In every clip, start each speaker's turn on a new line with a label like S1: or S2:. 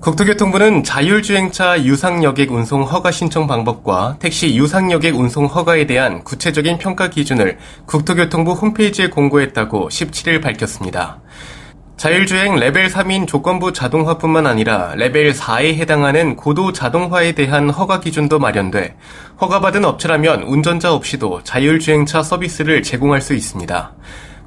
S1: 국토교통부는 자율주행차 유상여객 운송 허가 신청 방법과 택시 유상여객 운송 허가에 대한 구체적인 평가 기준을 국토교통부 홈페이지에 공고했다고 17일 밝혔습니다. 자율주행 레벨 3인 조건부 자동화뿐만 아니라 레벨 4에 해당하는 고도 자동화에 대한 허가 기준도 마련돼 허가받은 업체라면 운전자 없이도 자율주행차 서비스를 제공할 수 있습니다.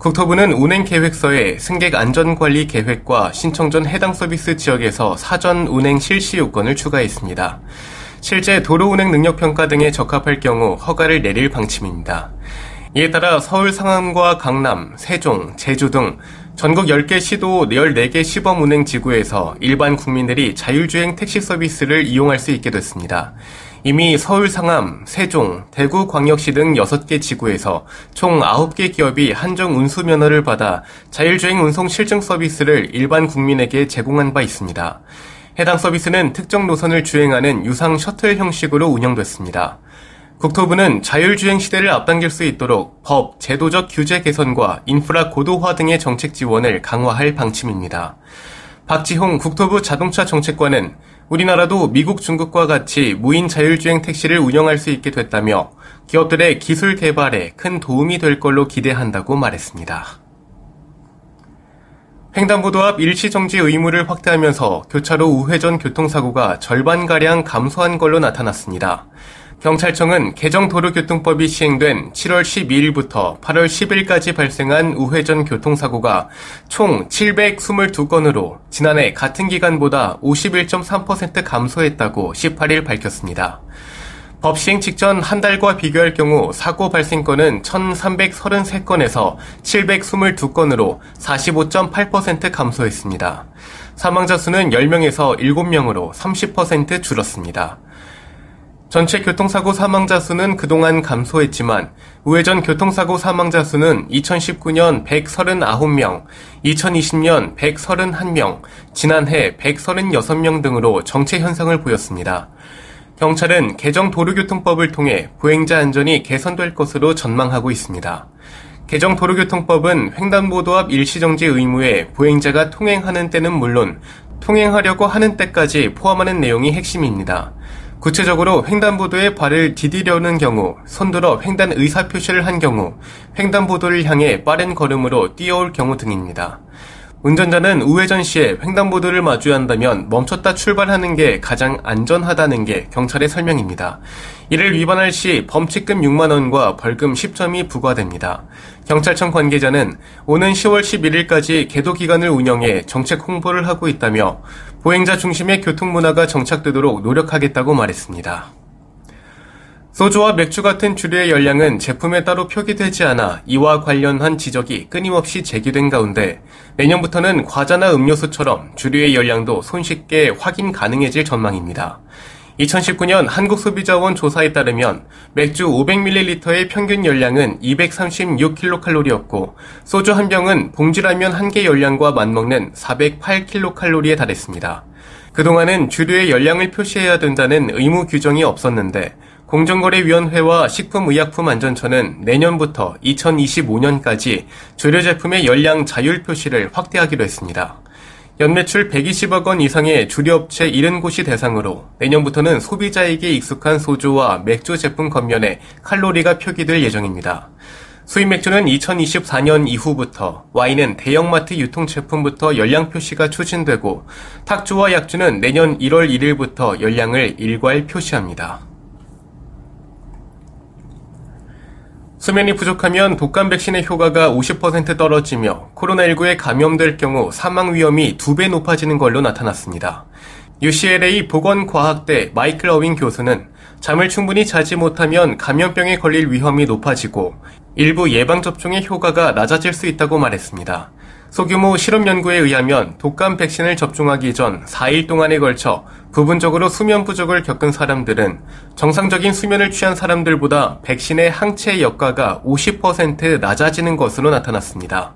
S1: 국토부는 운행 계획서에 승객 안전관리 계획과 신청 전 해당 서비스 지역에서 사전 운행 실시 요건을 추가했습니다. 실제 도로 운행 능력 평가 등에 적합할 경우 허가를 내릴 방침입니다. 이에 따라 서울 상암과 강남, 세종, 제주 등 전국 10개 시도 14개 시범 운행 지구에서 일반 국민들이 자율주행 택시 서비스를 이용할 수 있게 됐습니다. 이미 서울 상암, 세종, 대구 광역시 등 6개 지구에서 총 9개 기업이 한정 운수 면허를 받아 자율주행 운송 실증 서비스를 일반 국민에게 제공한 바 있습니다. 해당 서비스는 특정 노선을 주행하는 유상 셔틀 형식으로 운영됐습니다. 국토부는 자율주행 시대를 앞당길 수 있도록 법, 제도적 규제 개선과 인프라 고도화 등의 정책 지원을 강화할 방침입니다. 박지홍 국토부 자동차 정책관은 우리나라도 미국, 중국과 같이 무인 자율주행 택시를 운영할 수 있게 됐다며 기업들의 기술 개발에 큰 도움이 될 걸로 기대한다고 말했습니다. 횡단보도 앞 일시정지 의무를 확대하면서 교차로 우회전 교통사고가 절반가량 감소한 걸로 나타났습니다. 경찰청은 개정 도로교통법이 시행된 7월 12일부터 8월 10일까지 발생한 우회전 교통사고가 총 722건으로 지난해 같은 기간보다 51.3% 감소했다고 18일 밝혔습니다. 법 시행 직전 한 달과 비교할 경우 사고 발생 건은 1,333건에서 722건으로 45.8% 감소했습니다. 사망자 수는 10명에서 7명으로 30% 줄었습니다. 전체 교통사고 사망자 수는 그동안 감소했지만 우회전 교통사고 사망자 수는 2019년 139명, 2020년 131명, 지난해 136명 등으로 정체 현상을 보였습니다. 경찰은 개정 도로교통법을 통해 보행자 안전이 개선될 것으로 전망하고 있습니다. 개정 도로교통법은 횡단보도 앞 일시정지 의무에 보행자가 통행하는 때는 물론 통행하려고 하는 때까지 포함하는 내용이 핵심입니다. 구체적으로 횡단보도에 발을 디디려는 경우, 손들어 횡단 의사 표시를 한 경우, 횡단보도를 향해 빠른 걸음으로 뛰어올 경우 등입니다. 운전자는 우회전 시에 횡단보도를 마주한다면 멈췄다 출발하는 게 가장 안전하다는 게 경찰의 설명입니다. 이를 위반할 시 범칙금 6만원과 벌금 10점이 부과됩니다. 경찰청 관계자는 오는 10월 11일까지 개도 기간을 운영해 정책 홍보를 하고 있다며 보행자 중심의 교통문화가 정착되도록 노력하겠다고 말했습니다. 소주와 맥주 같은 주류의 열량은 제품에 따로 표기되지 않아 이와 관련한 지적이 끊임없이 제기된 가운데 내년부터는 과자나 음료수처럼 주류의 열량도 손쉽게 확인 가능해질 전망입니다. 2019년 한국소비자원 조사에 따르면 맥주 500ml의 평균 열량은 236kcal였고 소주 한 병은 봉지라면 한 개 열량과 맞먹는 408kcal에 달했습니다. 그동안은 주류의 열량을 표시해야 된다는 의무 규정이 없었는데 공정거래위원회와 식품의약품안전처는 내년부터 2025년까지 주류 제품의 열량 자율 표시를 확대하기로 했습니다. 연매출 120억 원 이상의 주류업체 70곳이 대상으로 내년부터는 소비자에게 익숙한 소주와 맥주 제품 겉면에 칼로리가 표기될 예정입니다. 수입 맥주는 2024년 이후부터, 와인은 대형마트 유통 제품부터 열량 표시가 추진되고, 탁주와 약주는 내년 1월 1일부터 열량을 일괄 표시합니다. 수면이 부족하면 독감 백신의 효과가 50% 떨어지며 코로나19에 감염될 경우 사망 위험이 2배 높아지는 걸로 나타났습니다. UCLA 보건과학대 마이클 어윈 교수는 잠을 충분히 자지 못하면 감염병에 걸릴 위험이 높아지고 일부 예방접종의 효과가 낮아질 수 있다고 말했습니다. 소규모 실험 연구에 의하면 독감 백신을 접종하기 전 4일 동안에 걸쳐 부분적으로 수면 부족을 겪은 사람들은 정상적인 수면을 취한 사람들보다 백신의 항체 역가가 50% 낮아지는 것으로 나타났습니다.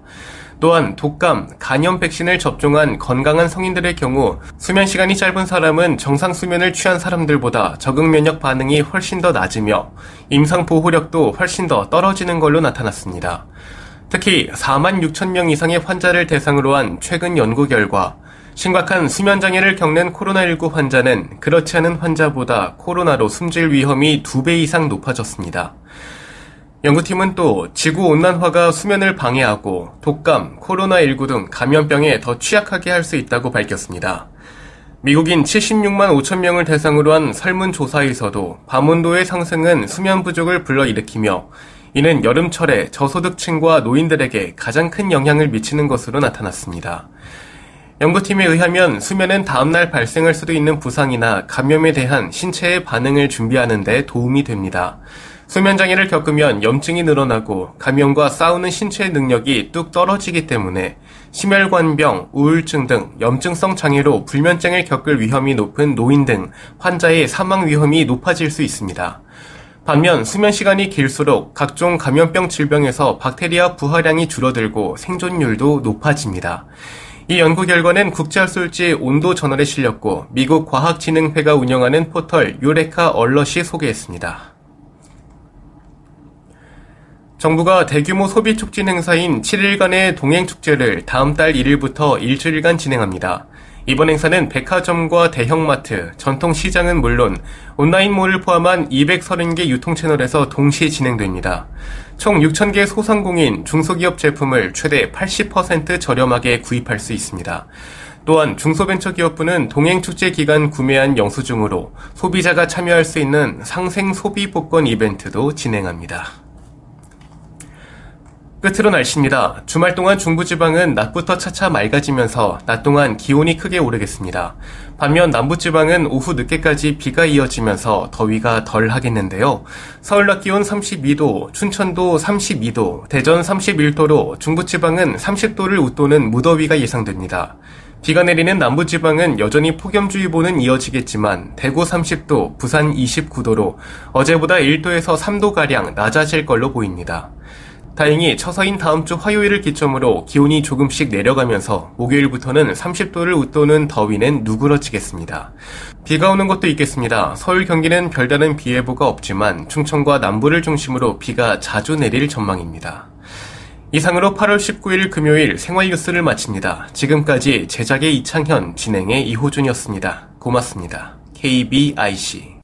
S1: 또한 독감, 간염 백신을 접종한 건강한 성인들의 경우 수면 시간이 짧은 사람은 정상 수면을 취한 사람들보다 적응 면역 반응이 훨씬 더 낮으며 임상 보호력도 훨씬 더 떨어지는 걸로 나타났습니다. 특히 4만 6천 명 이상의 환자를 대상으로 한 최근 연구 결과 심각한 수면 장애를 겪는 코로나19 환자는 그렇지 않은 환자보다 코로나로 숨질 위험이 2배 이상 높아졌습니다. 연구팀은 또 지구 온난화가 수면을 방해하고 독감, 코로나19 등 감염병에 더 취약하게 할 수 있다고 밝혔습니다. 미국인 76만 5천 명을 대상으로 한 설문조사에서도 밤온도의 상승은 수면 부족을 불러일으키며 이는 여름철에 저소득층과 노인들에게 가장 큰 영향을 미치는 것으로 나타났습니다. 연구팀에 의하면 수면은 다음날 발생할 수도 있는 부상이나 감염에 대한 신체의 반응을 준비하는 데 도움이 됩니다. 수면장애를 겪으면 염증이 늘어나고 감염과 싸우는 신체의 능력이 뚝 떨어지기 때문에 심혈관병, 우울증 등 염증성 장애로 불면증을 겪을 위험이 높은 노인 등 환자의 사망 위험이 높아질 수 있습니다. 반면 수면 시간이 길수록 각종 감염병 질병에서 박테리아 부하량이 줄어들고 생존율도 높아집니다. 이 연구 결과는 국제학술지 온도 저널에 실렸고 미국 과학진흥회가 운영하는 포털 유레카 얼럿이 소개했습니다. 정부가 대규모 소비 촉진 행사인 7일간의 동행 축제를 다음 달 1일부터 일주일간 진행합니다. 이번 행사는 백화점과 대형마트, 전통시장은 물론 온라인몰을 포함한 230개 유통채널에서 동시에 진행됩니다. 총 6,000개 소상공인, 중소기업 제품을 최대 80% 저렴하게 구입할 수 있습니다. 또한 중소벤처기업부는 동행축제 기간 구매한 영수증으로 소비자가 참여할 수 있는 상생 소비 복권 이벤트도 진행합니다. 끝으로 날씨입니다. 주말 동안 중부지방은 낮부터 차차 맑아지면서 낮 동안 기온이 크게 오르겠습니다. 반면 남부지방은 오후 늦게까지 비가 이어지면서 더위가 덜 하겠는데요. 서울 낮 기온 32도, 춘천도 32도, 대전 31도로 중부지방은 30도를 웃도는 무더위가 예상됩니다. 비가 내리는 남부지방은 여전히 폭염주의보는 이어지겠지만 대구 30도, 부산 29도로 어제보다 1도에서 3도가량 낮아질 걸로 보입니다. 다행히 처서인 다음 주 화요일을 기점으로 기온이 조금씩 내려가면서 목요일부터는 30도를 웃도는 더위는 누그러지겠습니다. 비가 오는 것도 있겠습니다. 서울 경기는 별다른 비 예보가 없지만 충청과 남부를 중심으로 비가 자주 내릴 전망입니다. 이상으로 8월 19일 금요일 생활 뉴스를 마칩니다. 지금까지 제작의 이창현, 진행의 이호준이었습니다. 고맙습니다. KBIC